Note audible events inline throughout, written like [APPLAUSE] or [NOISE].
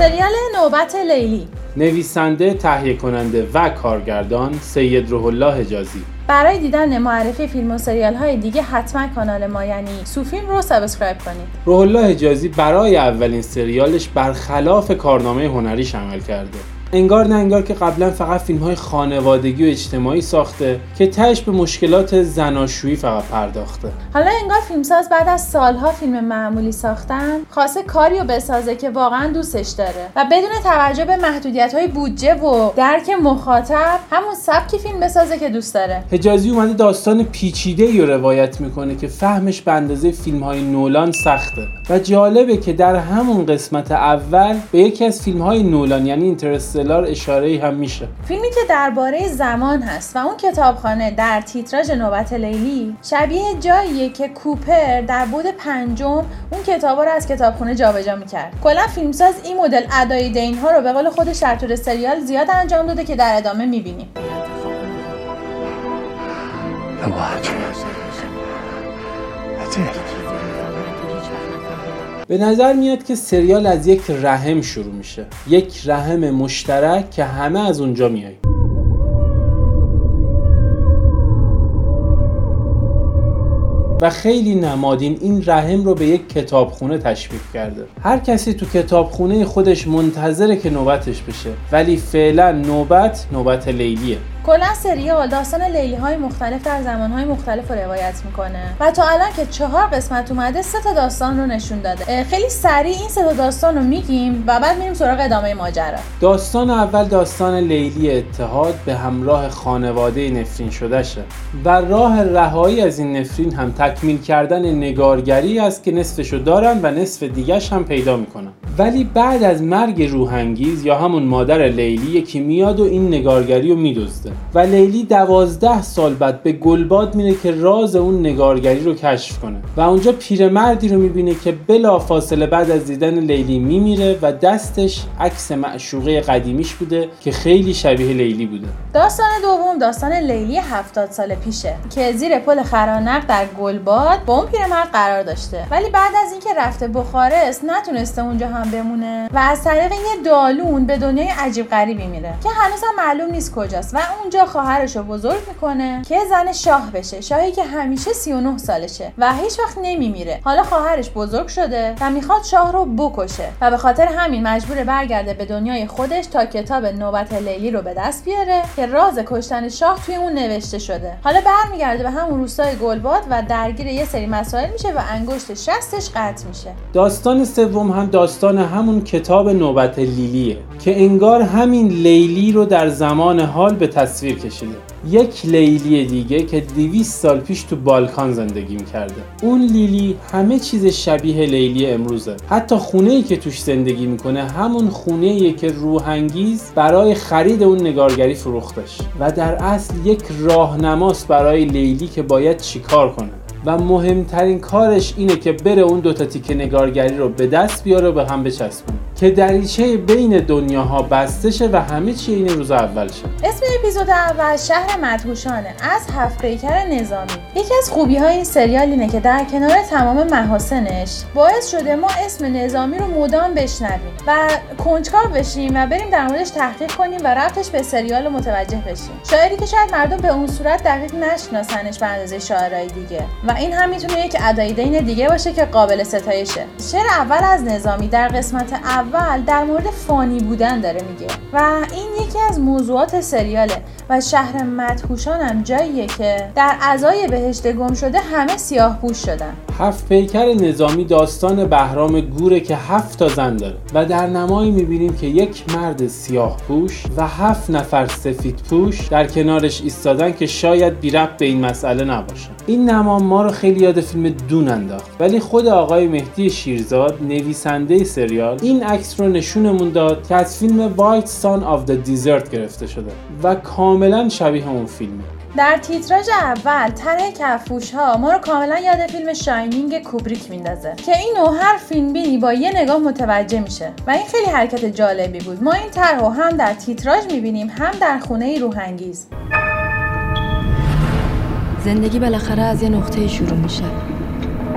سریال نوبت لیلی. نویسنده، تهیه کننده و کارگردان سید روح الله حجازی. برای دیدن معرفی فیلم و سریال های دیگه حتما کانال ما یعنی سوفیلم رو subscribe کنید. روح الله حجازی برای اولین سریالش برخلاف کارنامه هنریش عمل کرده. انگار نه انگار که قبلا فقط فیلم های خانوادگی و اجتماعی ساخته که تهش به مشکلات زناشویی فقط پرداخته. حالا انگار فیلمساز بعد از سالها فیلم معمولی ساختن خواسته کاری رو بسازه که واقعا دوستش داره و بدون توجه به محدودیت های بودجه و درک مخاطب همون سبکی فیلم بسازه که دوست داره. حجازی اومده داستان پیچیده ای رو روایت می‌کنه که فهمش به اندازه فیلم های نولان سخته و جالبه که در همون قسمت اول به یکی از فیلم های نولان یعنی اینترست استرلار اشاره هم میشه. فیلمی که درباره زمان هست و اون کتابخانه در تیتراژ نوبت لیلی شبیه جاییه که کوپر در بود پنجم اون کتابا رو از کتابخونه جابجا می‌کرد. کلا فیلمساز این مدل ادای دین ها رو به قول خودش در طول سریال زیاد انجام داده که در ادامه می‌بینیم. به نظر میاد که سریال از یک رحم شروع میشه. یک رحم مشترک که همه از اونجا میاییم. و خیلی نمادین این رحم رو به یک کتابخونه تشبیه کرده. هر کسی تو کتابخونه خودش منتظره که نوبتش بشه. ولی فعلا نوبت نوبت لیلیه. کلا سریال داستان لیلی های مختلف در زمان های مختلف رو روایت می‌کنه. و تا الان که چهار قسمت اومده سه تا داستان رو نشون داده. خیلی سریع این سه تا داستان رو میگیم و بعد میریم سراغ ادامه ماجرا. داستان اول داستان لیلی اتحاد به همراه خانواده نفرین شدهشه. و راه رهایی از این نفرین هم تکمیل کردن نگارگری است که نصفشو دارن و نصف دیگش هم پیدا می‌کنن. ولی بعد از مرگ روحانگیز یا همون مادر لیلی یکی میاد و این نگارگری رو میدزده. و لیلی دوازده سال بعد به گلباد میره که راز اون نگارگری رو کشف کنه. و اونجا پیرمردی رو می‌بینه که بلا فاصله بعد از دیدن لیلی میمیره و دستش عکس معشوقه قدیمیش بوده که خیلی شبیه لیلی بوده. داستان دوم داستان لیلی هفتاد سال پیشه که زیر پل خرانق در گلباد با اون پیرمرد قرار داشته. ولی بعد از اینکه رفته بخارست نتونسته اونجا هم بمونه. و از طریق یه دالون به دنیای عجیب غریبی میره که هنوز معلوم نیست کجاست و اونجا خواهرش رو بزرگ می‌کنه که زن شاه بشه شاهی که همیشه 39 سالشه و هیچ وقت نمیمیره. حالا خواهرش بزرگ شده و می‌خواد شاه رو بکشه و به خاطر همین مجبور برگرده به دنیای خودش تا کتاب نوبت لیلی رو به دست بیاره که راز کشتن شاه توی اون نوشته شده. حالا برمیگرده به همون روستای گلباد و درگیر یه سری مسائل میشه و انگشت شستش قطع میشه. داستان سوم هم داستان همون کتاب نوبت لیلیه که انگار همین لیلی رو در زمان حال به تصویر کشیده. یک لیلی دیگه که 200 سال پیش تو بالکان زندگی می‌کرده. اون لیلی همه چیز شبیه لیلی امروزه. حتی خونه ای که توش زندگی می‌کنه همون خونه ای که روحانگیز برای خرید اون نگارگری فروختش. و در اصل یک راهنماست برای لیلی که باید چیکار کنه. و مهمترین کارش اینه که بره اون دوتا تیکه نگارگری رو به دست بیاره و به هم بچسبونه. که دریچه بین دنیاها بسته شه و همه چی این روز اول شه. اسم اپیزود اول شهر مدهوشانه. از هفت پیکر نظامی. یکی از خوبی های این سریال اینه که در کنار تمام محاسنش باعث شده ما اسم نظامی رو مدام بشنویم و کنجکاو بشیم و بریم در موردش تحقیق کنیم و ربطش به سریال متوجه بشیم. شاعری که شاید مردم به اون صورت دقیق نشناسنش به اندازه شاعرای دیگه. و این هم می‌تونه یک ادای دین دیگه باشه که قابل ستایشه. شعر اول از نظامی در قسمت اول در مورد فانی بودن داره میگه و این یکی از موضوعات سریاله و شهر مدهوشان هم جاییه که در ازای بهشت گم شده همه سیاه پوش شدن. هفت پیکر نظامی داستان بهرام گوره که هفت تا زن داره و در نمایی می‌بینیم که یک مرد سیاه پوش و هفت نفر سفید پوش در کنارش ایستادن که شاید بی به این مسئله نباشه. این نما ما رو خیلی یاد فیلم Dune انداخت. ولی خود آقای مهدی شیرزاد نویسنده سریال این عکس رو نشونمون داد که از فیلم White Sun of the Desert گرفته شده و کاملا شبیه اون فیلمه. در تیتراژ اول تنه کفوش ها ما رو کاملا یاد فیلم شاینینگ کوبریک میندازه که اینو هر فیلم بینی با یه نگاه متوجه میشه و این خیلی حرکت جالبی بود. ما این طرح هم در تیتراژ می‌بینیم هم در خونه روحانگیز. زندگی بالاخره از یه نقطه شروع میشه.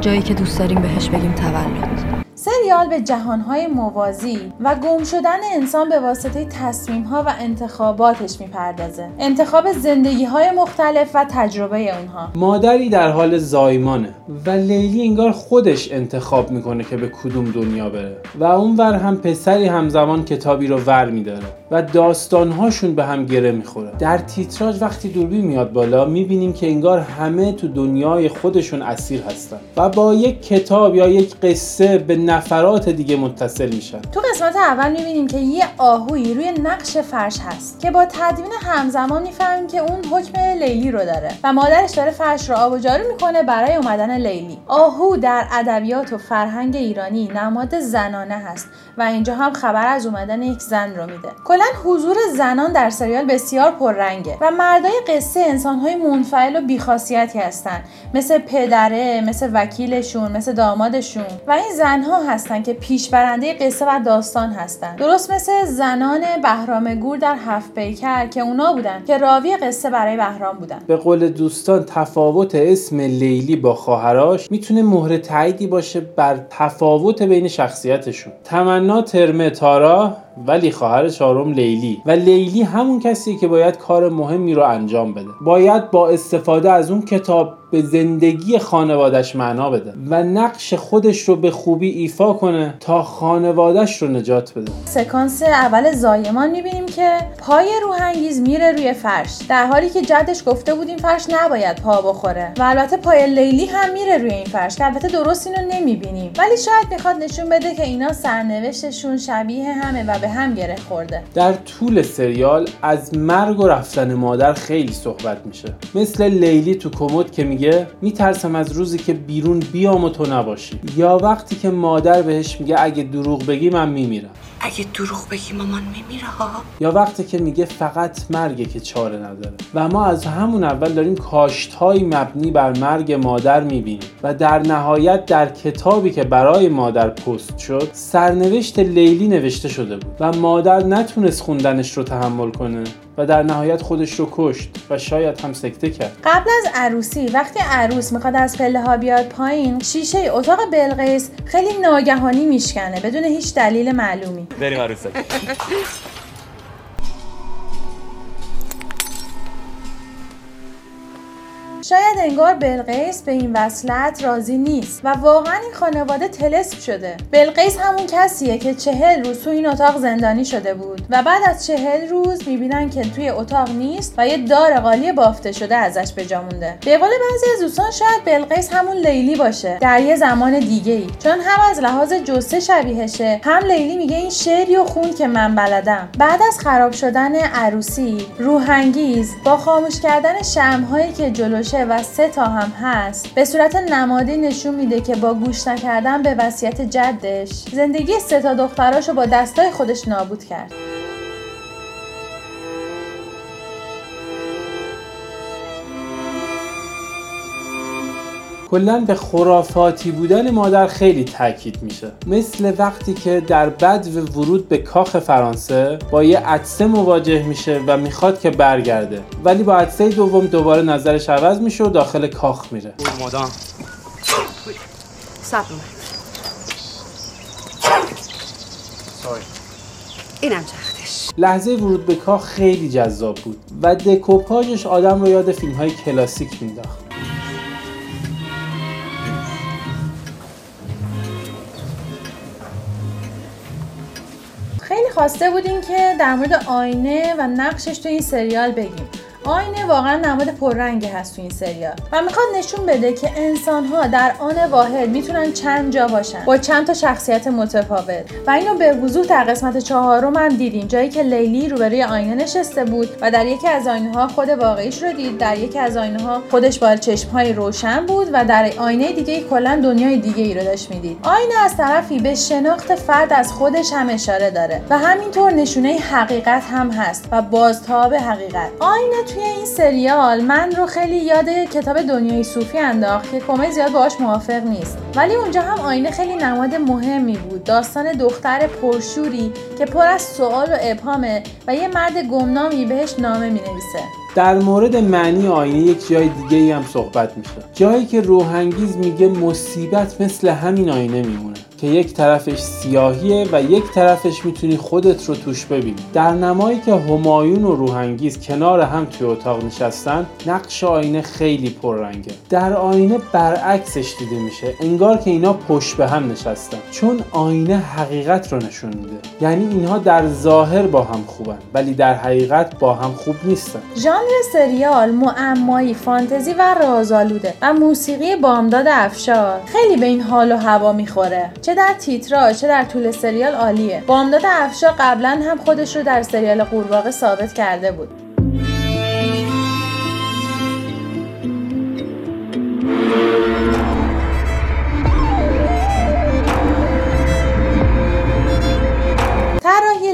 جایی که دوست داریم بهش بگیم تولد. سریال به جهانهای موازی و گم شدن انسان به واسطه تصمیمها و انتخاباتش می‌پردازه. انتخاب زندگی های مختلف و تجربه اونها. مادری در حال زایمانه و لیلی انگار خودش انتخاب می‌کنه که به کدوم دنیا بره. و اونور هم پسری همزمان کتابی رو ور میداره و داستانهاشون به هم گره می‌خوره. در تیتراژ وقتی دوربین میاد بالا می‌بینیم که انگار همه تو دنیای خودشون اسیر هستن. و با یک کتاب یا یک قصه به نفرات دیگه متصل میشن. تو قسمت اول می‌بینیم که یه آهویی روی نقش فرش هست که با تدوین همزمان می‌فهمیم که اون حکم لیلی رو داره و مادرش داره فرش رو آب و جارو می‌کنه برای اومدن لیلی. آهو در ادبیات و فرهنگ ایرانی نماد زنانه هست و اینجا هم خبر از اومدن یک زن رو میده. کلا حضور زنان در سریال بسیار پررنگه و مردای قصه انسانهای منفعل و بیخاصیتی هستن. مثل پدره مثل وکیلشون مثل دامادشون. و این زنها هستن که پیشبرنده قصه و داستان هستن. درست مثل زنان بهرام گور در هفت پیکر که اونا بودن که راوی قصه برای بهرام بودن. به قول دوستان تفاوت اسم لیلی با خواهراش می‌تونه مهر تاییدی باشه بر تفاوت بین شخصیتشون. تمنا ترمه تارا ولی خواهر چهارم لیلی. و لیلی همون کسی که باید کار مهمی رو انجام بده. باید با استفاده از اون کتاب به زندگی خانوادش معنا بده و نقش خودش رو به خوبی ایفا کنه تا خانوادش رو نجات بده. سکانس اول زایمان می‌بینیم که پای روحانگیز میره روی فرش. در حالی که جدش گفته بود این فرش نباید پا بخوره. و البته پای لیلی هم میره روی این فرش که البته درست اینو نمی‌بینیم. ولی شاید می‌خواد نشون بده که اینا سرنوشتشون شبیه همه و به هم گره خورده. در طول سریال از مرگ و رفتن مادر خیلی صحبت میشه. مثل لیلی تو کمد که میگه میترسم از روزی که بیرون بیام و تو نباشی. یا وقتی که مادر بهش میگه اگه دروغ بگی من میمیرم. اگه دروغ بگی مامان میمیره ها. یا وقتی که میگه فقط مرگه که چاره نداره. و ما از همون اول داریم کاشتهایی مبنی بر مرگ مادر می‌بینیم. و در نهایت در کتابی که برای مادر پست شد سرنوشت لیلی نوشته شده بود. و مادر نتونست خوندنش رو تحمل کنه و در نهایت خودش رو کشت و شاید هم سکته کرد. قبل از عروسی وقتی عروس می‌خواد از پله ها بیاد پایین شیشه اتاق بلقیس خیلی ناگهانی میشکنه بدون هیچ دلیل معلومی. بریم عروسک. [LAUGHS] شاید انگار بلقیس به این وصلت راضی نیست و واقعا این خانواده تلسم شده. بلقیس همون کسیه که چهل روز تو این اتاق زندانی شده بود و بعد از چهل روز می‌بینن که توی اتاق نیست و یه دار قالی بافته شده ازش به مونده. به قول بعضی از دوستان شاید بلقیس همون لیلی باشه در یه زمان دیگه ای چون هم از لحاظ جسه شبیهشه هم لیلی میگه این شعری و خون که من بلدم. بعد از خراب شدن عروسی روحانگیز با خاموش کردن شمهایی که جلوشه و سه تا هم هست به صورت نمادی نشون میده که با گوش نکردن به وصیت جدش زندگی سه تا دختراشو با دستای خودش نابود کرد. کلا به خرافاتی بودن مادر خیلی تاکید میشه. مثل وقتی که در بد ورود به کاخ فرانسه با یه عدسه مواجه میشه و می‌خواد که برگرده. ولی با عدسه دوم دوباره نظرش عوض میشه و داخل کاخ میره. اینم چختش لحظه ورود به کاخ خیلی جذاب بود و دکوپاژش آدم رو یاد فیلم های کلاسیک مینداخت. خواسته بودیم که در مورد آینه و نقشش تو این سریال بگیم. آینه واقعا نماد پررنگی هست تو این سریال و می‌خواد نشون بده که انسان ها در آن واحد می‌تونن چند جا باشن. با چند تا شخصیت متفاوت. و اینو به وضوح در قسمت چهارم هم دیدیم جایی که لیلی روبروی آینه نشسته بود و در یکی از آینه ها خود واقعیش رو دید. در یکی از آینه ها خودش با چشم های روشن بود و در آینه دیگه کلا دنیای دیگه ای رو داشت می‌دید. آینه از طرفی به شناخت فرد از خودش هم اشاره داره. و همینطور نشونه حقیقت هم هست و بازتاب حقیقت. آینه توی این سریال من رو خیلی یاد کتاب دنیای صوفی انداخت که کمه زیاد باهاش موافق نیست. ولی اونجا هم آینه خیلی نماد مهمی بود. داستان دختر پرشوری که پر از سوال و ابهامه و یه مرد گمنامی بهش نامه می‌نویسه. در مورد معنی آینه یک جای دیگه ای هم صحبت میشه. جایی که روحانگیز میگه مصیبت مثل همین آینه میمونه. که یک طرفش سیاهیه و یک طرفش می‌تونی خودت رو توش ببینی. در نمایی که همایون و روحانگیز کنار هم توی اتاق نشستن نقش آینه خیلی پررنگه. در آینه برعکسش دیده میشه. انگار که اینا پشت به هم نشستن. چون آینه حقیقت رو نشون میده. یعنی اینها در ظاهر با هم خوبن ولی در حقیقت با هم خوب نیستن. ژانر سریال معمایی فانتزی و رازآلوده و موسیقی بامداد افشار. خیلی به این حال و هوا می‌خوره. در تیتراژ چه در طول سریال عالیه. بامداد افشار قبلا هم خودش رو در سریال قورباغه ثابت کرده بود.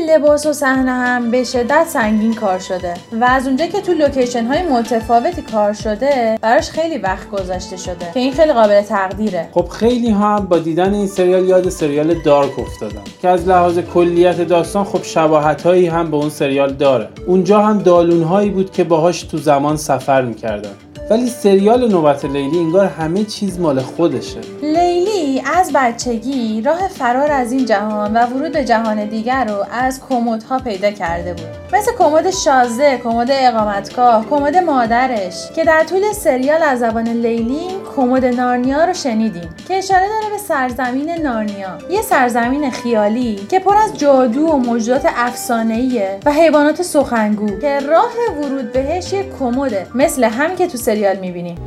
لباس و صحنه هم به شدت سنگین کار شده و از اونجا که تو لوکیشن های متفاوتی کار شده براش خیلی وقت گذاشته شده که این خیلی قابل تقدیره. خب خیلی ها هم با دیدن این سریال یاد سریال دارک افتادن که از لحاظ کلیت داستان خب شباهت هایی هم به اون سریال داره. اونجا هم دالون هایی بود که باهاش تو زمان سفر می‌کردن. ولی سریال نوبت لیلی انگار همه چیز مال خودشه. لیلی از بچگی راه فرار از این جهان و ورود به جهان دیگر رو از کمدها پیدا کرده بود. مثل کمد شازده، کمد اقامتگاه، کمد مادرش که در طول سریال از زبان لیلی کمد نارنیا رو شنیدیم که اشاره داره به سرزمین نارنیا. یه سرزمین خیالی که پر از جادو و موجودات افسانه‌ایه و حیوانات سخنگو که راه ورود بهش یه کمده مثل هم که تو سریال می‌بینیم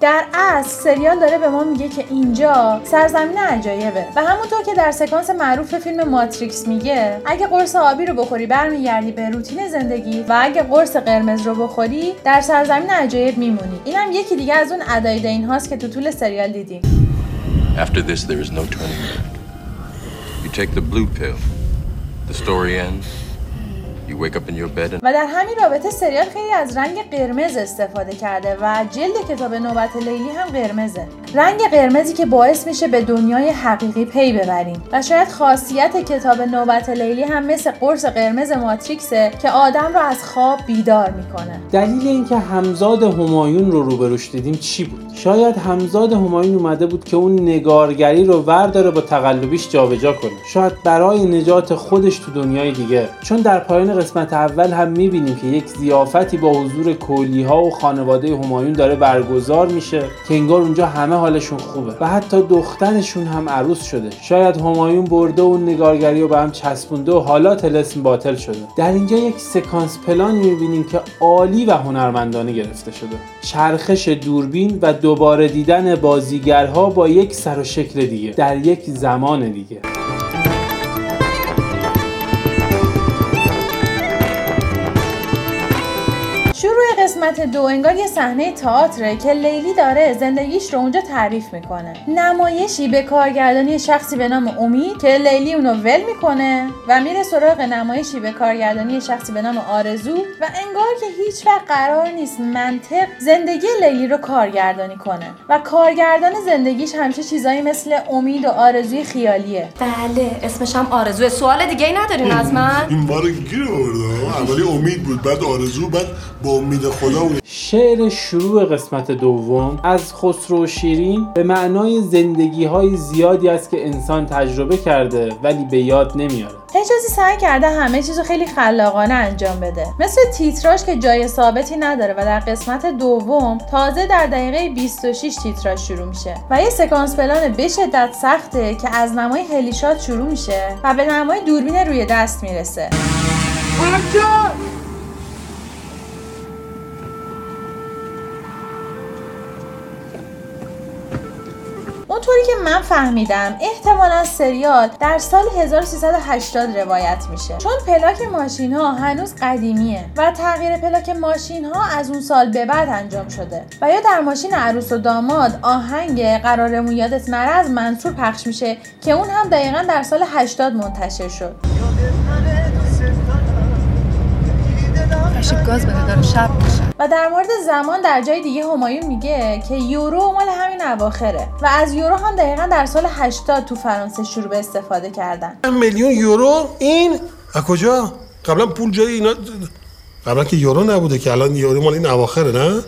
در اصل سریال داره به ما میگه که اینجا سرزمین عجایبه و همونطور که در سکانس معروف فیلم ماتریکس میگه اگه قرص آبی رو بخوری برمیگردی به روتین زندگی و اگه قرص قرمز رو بخوری در سرزمین عجایب میمونی اینم یکی دیگه از اون ادای دین هاست که تو طول سریال دیدیم After this, there is no turning back. You take the blue pill. The story ends. و در همین رابطه سریال خیلی از رنگ قرمز استفاده کرده و جلد کتاب نوبت لیلی هم قرمزه. رنگ قرمزی که باعث میشه به دنیای حقیقی پی ببریم. و شاید خاصیت کتاب نوبت لیلی هم مثل قرص قرمز ماتریکسه که آدم رو از خواب بیدار می‌کنه. دلیل اینکه همزاد همایون رو روبروش دیدیم چی بود؟ شاید همزاد همایون اومده بود که اون نگارگری رو ورداره با تقلبیش جابجا کنه. شاید برای نجات خودش تو دنیای دیگه. چون در پایان قسمت اول هم می‌بینیم که یک زیافتی با حضور کلی ها و خانواده همایون داره برگزار میشه که انگار اونجا همه حالشون خوبه و حتی دخترشون هم عروس شده. شاید همایون برده و نگارگری رو به هم چسبونده و حالا تلسم باطل شده. در اینجا یک سکانس پلان می‌بینیم که عالی و هنرمندانه گرفته شده. چرخش دوربین و دوباره دیدن بازیگرها با یک سر و شکل دیگه در یک زمان دیگه. قسمت دو انگار یه صحنه تئاتره که لیلی داره زندگیش رو اونجا تعریف می‌کنه. نمایشی به کارگردانی شخصی به نام امید که لیلی اونو ول می‌کنه و میره سراغ نمایشی به کارگردانی شخصی به نام آرزو و انگار که هیچ وقت قرار نیست منطق زندگی لیلی رو کارگردانی کنه و کارگردان زندگیش همیشه چیزایی مثل امید و آرزوی خیالیه. بله اسمش هم آرزوه سوال دیگه ای ندارین از من این بار گیر اولی امید بود بعد آرزو بعد با امید و شعر شروع قسمت دوم از خسرو شیرین به معنای زندگی های زیادی است که انسان تجربه کرده ولی به یاد نمیاره. حجازی سعی کرده همه چیزو خیلی خلاقانه انجام بده. مثل تیتراژ که جای ثابتی نداره و در قسمت دوم تازه در دقیقه 26 تیتراژ شروع میشه و یه سکانس پلان به شدت سخته که از نمای هلیشات شروع میشه و به نمای دوربین روی دست می‌رسه. که من فهمیدم احتمالا سریال در سال 1380 روایت میشه. چون پلاک ماشین ها هنوز قدیمیه و تغییر پلاک ماشین ها از اون سال به بعد انجام شده. و یا در ماشین عروس و داماد آهنگ قرارمون یادت از منصور پخش میشه که اون هم دقیقا در سال 80 منتشر شد. کشیف گاز بده داره شب میشه. و در مورد زمان در جای دیگه همایون میگه که یورو مال همین اواخره و از یورو هم دقیقا در سال 80 تو فرانسه شروع به استفاده کردن. میلیون یورو؟ این؟ از کجا؟ قبلا پول جای اینا قبلا که یورو نبوده که الان یورو مال این اواخره نه؟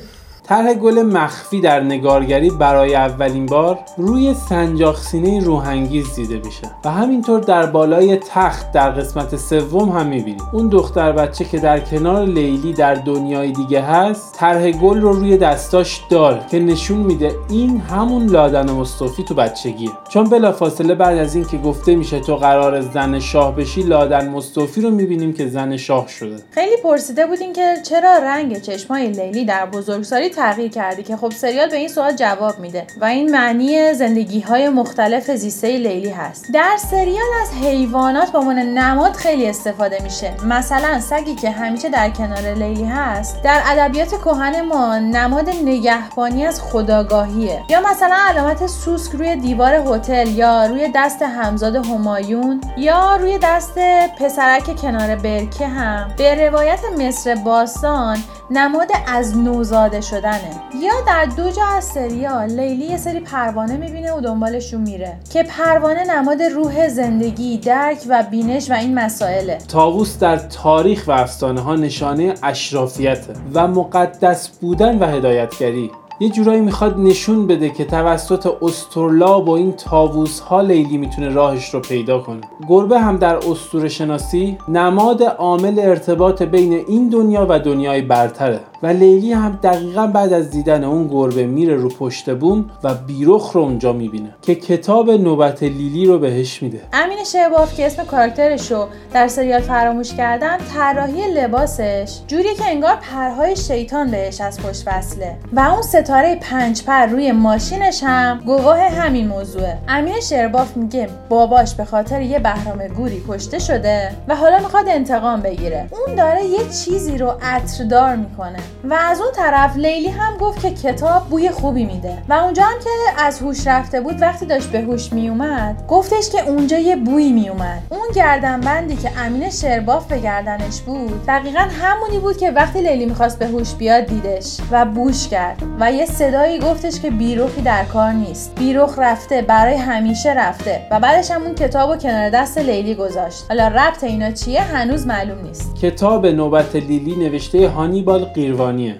طرح گل مخفی در نگارگری برای اولین بار روی سنجاقسینه روحانگیز دیده میشه و همینطور در بالای تخت در قسمت سوم هم می‌بینیم. اون دختر بچه که در کنار لیلی در دنیای دیگه هست طرح گل رو روی دستاش داره که نشون میده این همون لادن مصطفی تو بچگیه. چون بلافاصله بعد از اینکه گفته میشه تو قرار زن شاه بشی لادن مصطفی رو می‌بینیم که زن شاه شده. خیلی پرسیده بودین که چرا رنگ چشمای لیلی در بزرگسالی تغییر کرده که خب سریال به این سوال جواب میده و این معنی زندگی های مختلف زیسته لیلی هست. در سریال از حیوانات به عنوان نماد خیلی استفاده میشه. مثلا سگی که همیشه در کنار لیلی هست در ادبیات کهن ما نماد نگهبانی از خداگاهیه. یا مثلا علامت سوسک روی دیوار هتل یا روی دست همزاد همایون یا روی دست پسرک کنار برکه هم. به روایت مصر باستان نماد از نوزاده شدنه یا در دو جا از سریال لیلی یه سری پروانه می‌بینه و دنبالشون میره. که پروانه نماد روح زندگی درک و بینش و این مسائله. تاووس در تاریخ و افسانه ها نشانه اشرافیته و مقدس بودن و هدایتگری. یه جورایی می‌خواد نشون بده که توسط استرلاب و این تاووس ها لیلی می‌تونه راهش رو پیدا کنه. گربه هم در اسطوره شناسی نماد عامل ارتباط بین این دنیا و دنیای برتره. و لیلی هم دقیقا بعد از دیدن اون گربه میره رو پشت بوم و بیرخ رو اونجا می‌بینه که کتاب نوبت لیلی رو بهش میده. امین شهباف که اسم کاراکترش رو در سریال فراموش کردن طراحی لباسش جوری که انگار پرهای شیطان بهش از پشت وصله. و اون ستاره پنج پر روی ماشینش هم گواه همین موضوعه. امین شرباف میگه باباش به خاطر یه بهرام گوری کشته شده و حالا می‌خواد انتقام بگیره. اون داره یه چیزی رو عطردار می‌کنه. و از اون طرف لیلی هم گفت که کتاب بوی خوبی میده. و اونجا هم که از هوش رفته بود وقتی داشت به هوش میومد گفتش که اونجا یه بویی میومد. اون گردنبندی که امین شرباف به گردنش بود دقیقا همونی بود که وقتی لیلی می‌خواست به هوش بیاد دیدش و بوش کرد. و یه صدایی گفتش که بیروخی در کار نیست. بیروخ رفته برای همیشه رفته. و بعدش هم اون کتاب رو کنار دست لیلی گذاشت. حالا ربط اینا چیه؟ هنوز معلوم نیست. کتاب نوبت لیلی نوشته هانیبال قیروانیه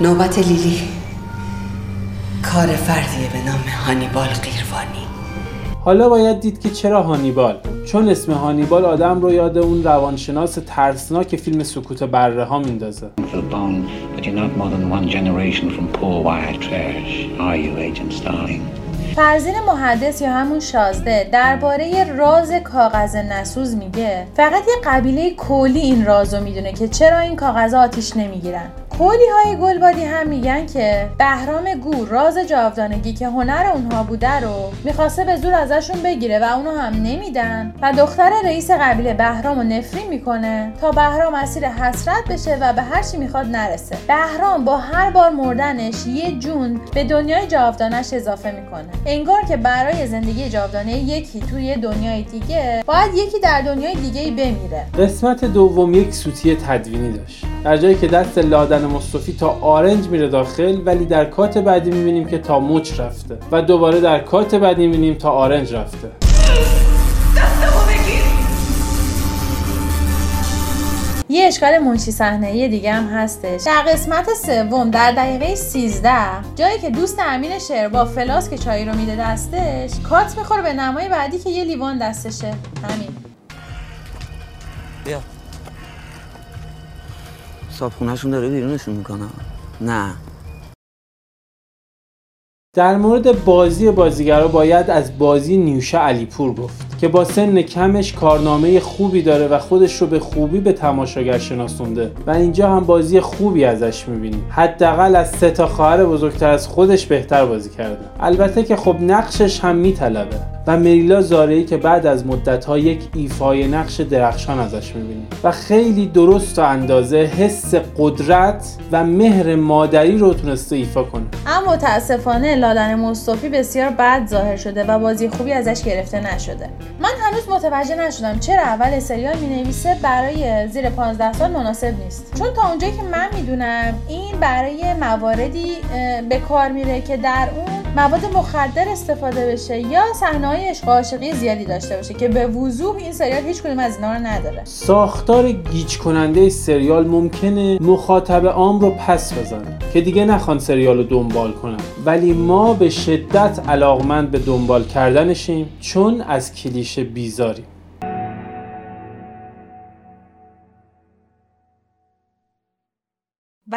نوبت لیلی. کار فردیه به نام هانیبال قیروانی. حالا باید دید که چرا هانیبال؟ چون اسم هانیبال آدم رو یاد اون روانشناس ترسناک فیلم سکوت بره ها میندازه? فرزین محدث یا همون شازده درباره راز کاغذ نسوز میگه. فقط یه قبیله کلی این رازو می‌دونه که چرا این کاغذ آتیش نمی‌گیرن. کلی های گلبادی هم میگن که بهرام گور راز جاودانگی که هنر اونها بوده رو می‌خواسته به زور ازشون بگیره و اونو هم نمیدن. و دختر رئیس قبیله بهرام رو نفرین می‌کنه تا بهرام اسیر حسرت بشه و به هر چی می‌خواد نرسه. بهرام با هر بار مردنش یه جون به دنیای جاودانش اضافه می‌کنه. انگار که برای زندگی جاودانه یکی توی دنیای دیگه باید یکی در دنیای دیگه بمیره. قسمت دوم یک سوتی تدوینی داشت. در جایی که دست لادن مصطفی تا آرنج میره داخل ولی در کات بعدی می‌بینیم که تا مچ رفته و دوباره در کات بعدی می‌بینیم تا آرنج رفته. یه اشکال منشی صحنه‌ای دیگه هم هستش. در قسمت سوم در دقیقه 13 جایی که دوست امین شعر با فلاسک چای رو میده دستش کات می‌خوره به نمای بعدی که یه لیوان دستشه. همین. صابخونهشون داره بیرونشون می‌کنه. نه. در مورد بازی بازیگرا باید از بازی نیوشه علیپور گفت که با سن کمش کارنامه خوبی داره و خودش رو به خوبی به تماشاگر شناسونده و اینجا هم بازی خوبی ازش می‌بینیم. حداقل از سه تا خواهر بزرگتر از خودش بهتر بازی کرده. البته که خب نقشش هم میطلبه. و مریلا زارعی که بعد از مدتها یک ایفای نقش درخشان ازش می‌بینیم و خیلی درست و اندازه حس قدرت و مهر مادری رو تونسته ایفا کنه. اما متاسفانه لادن مصطفی بسیار بد ظاهر شده و بازی خوبی ازش گرفته نشده. من هنوز متوجه نشدم چرا اول سریال می‌نویسه برای زیر 15 سال مناسب نیست. چون تا اونجایی که من می‌دونم این برای مواردی به کار میره که در اون مواد مخدر استفاده بشه یا صحنه‌های عشق و عاشقی زیادی داشته باشه که به وضوح این سریال هیچ کدوم از اینا رو نداره. ساختار گیج کننده سریال ممکنه مخاطب عام رو پس بزنه که دیگه نخوان سریال رو دنبال کنن. ولی ما به شدت علاقمند به دنبال کردنشیم چون از کلیشه بیزاریم.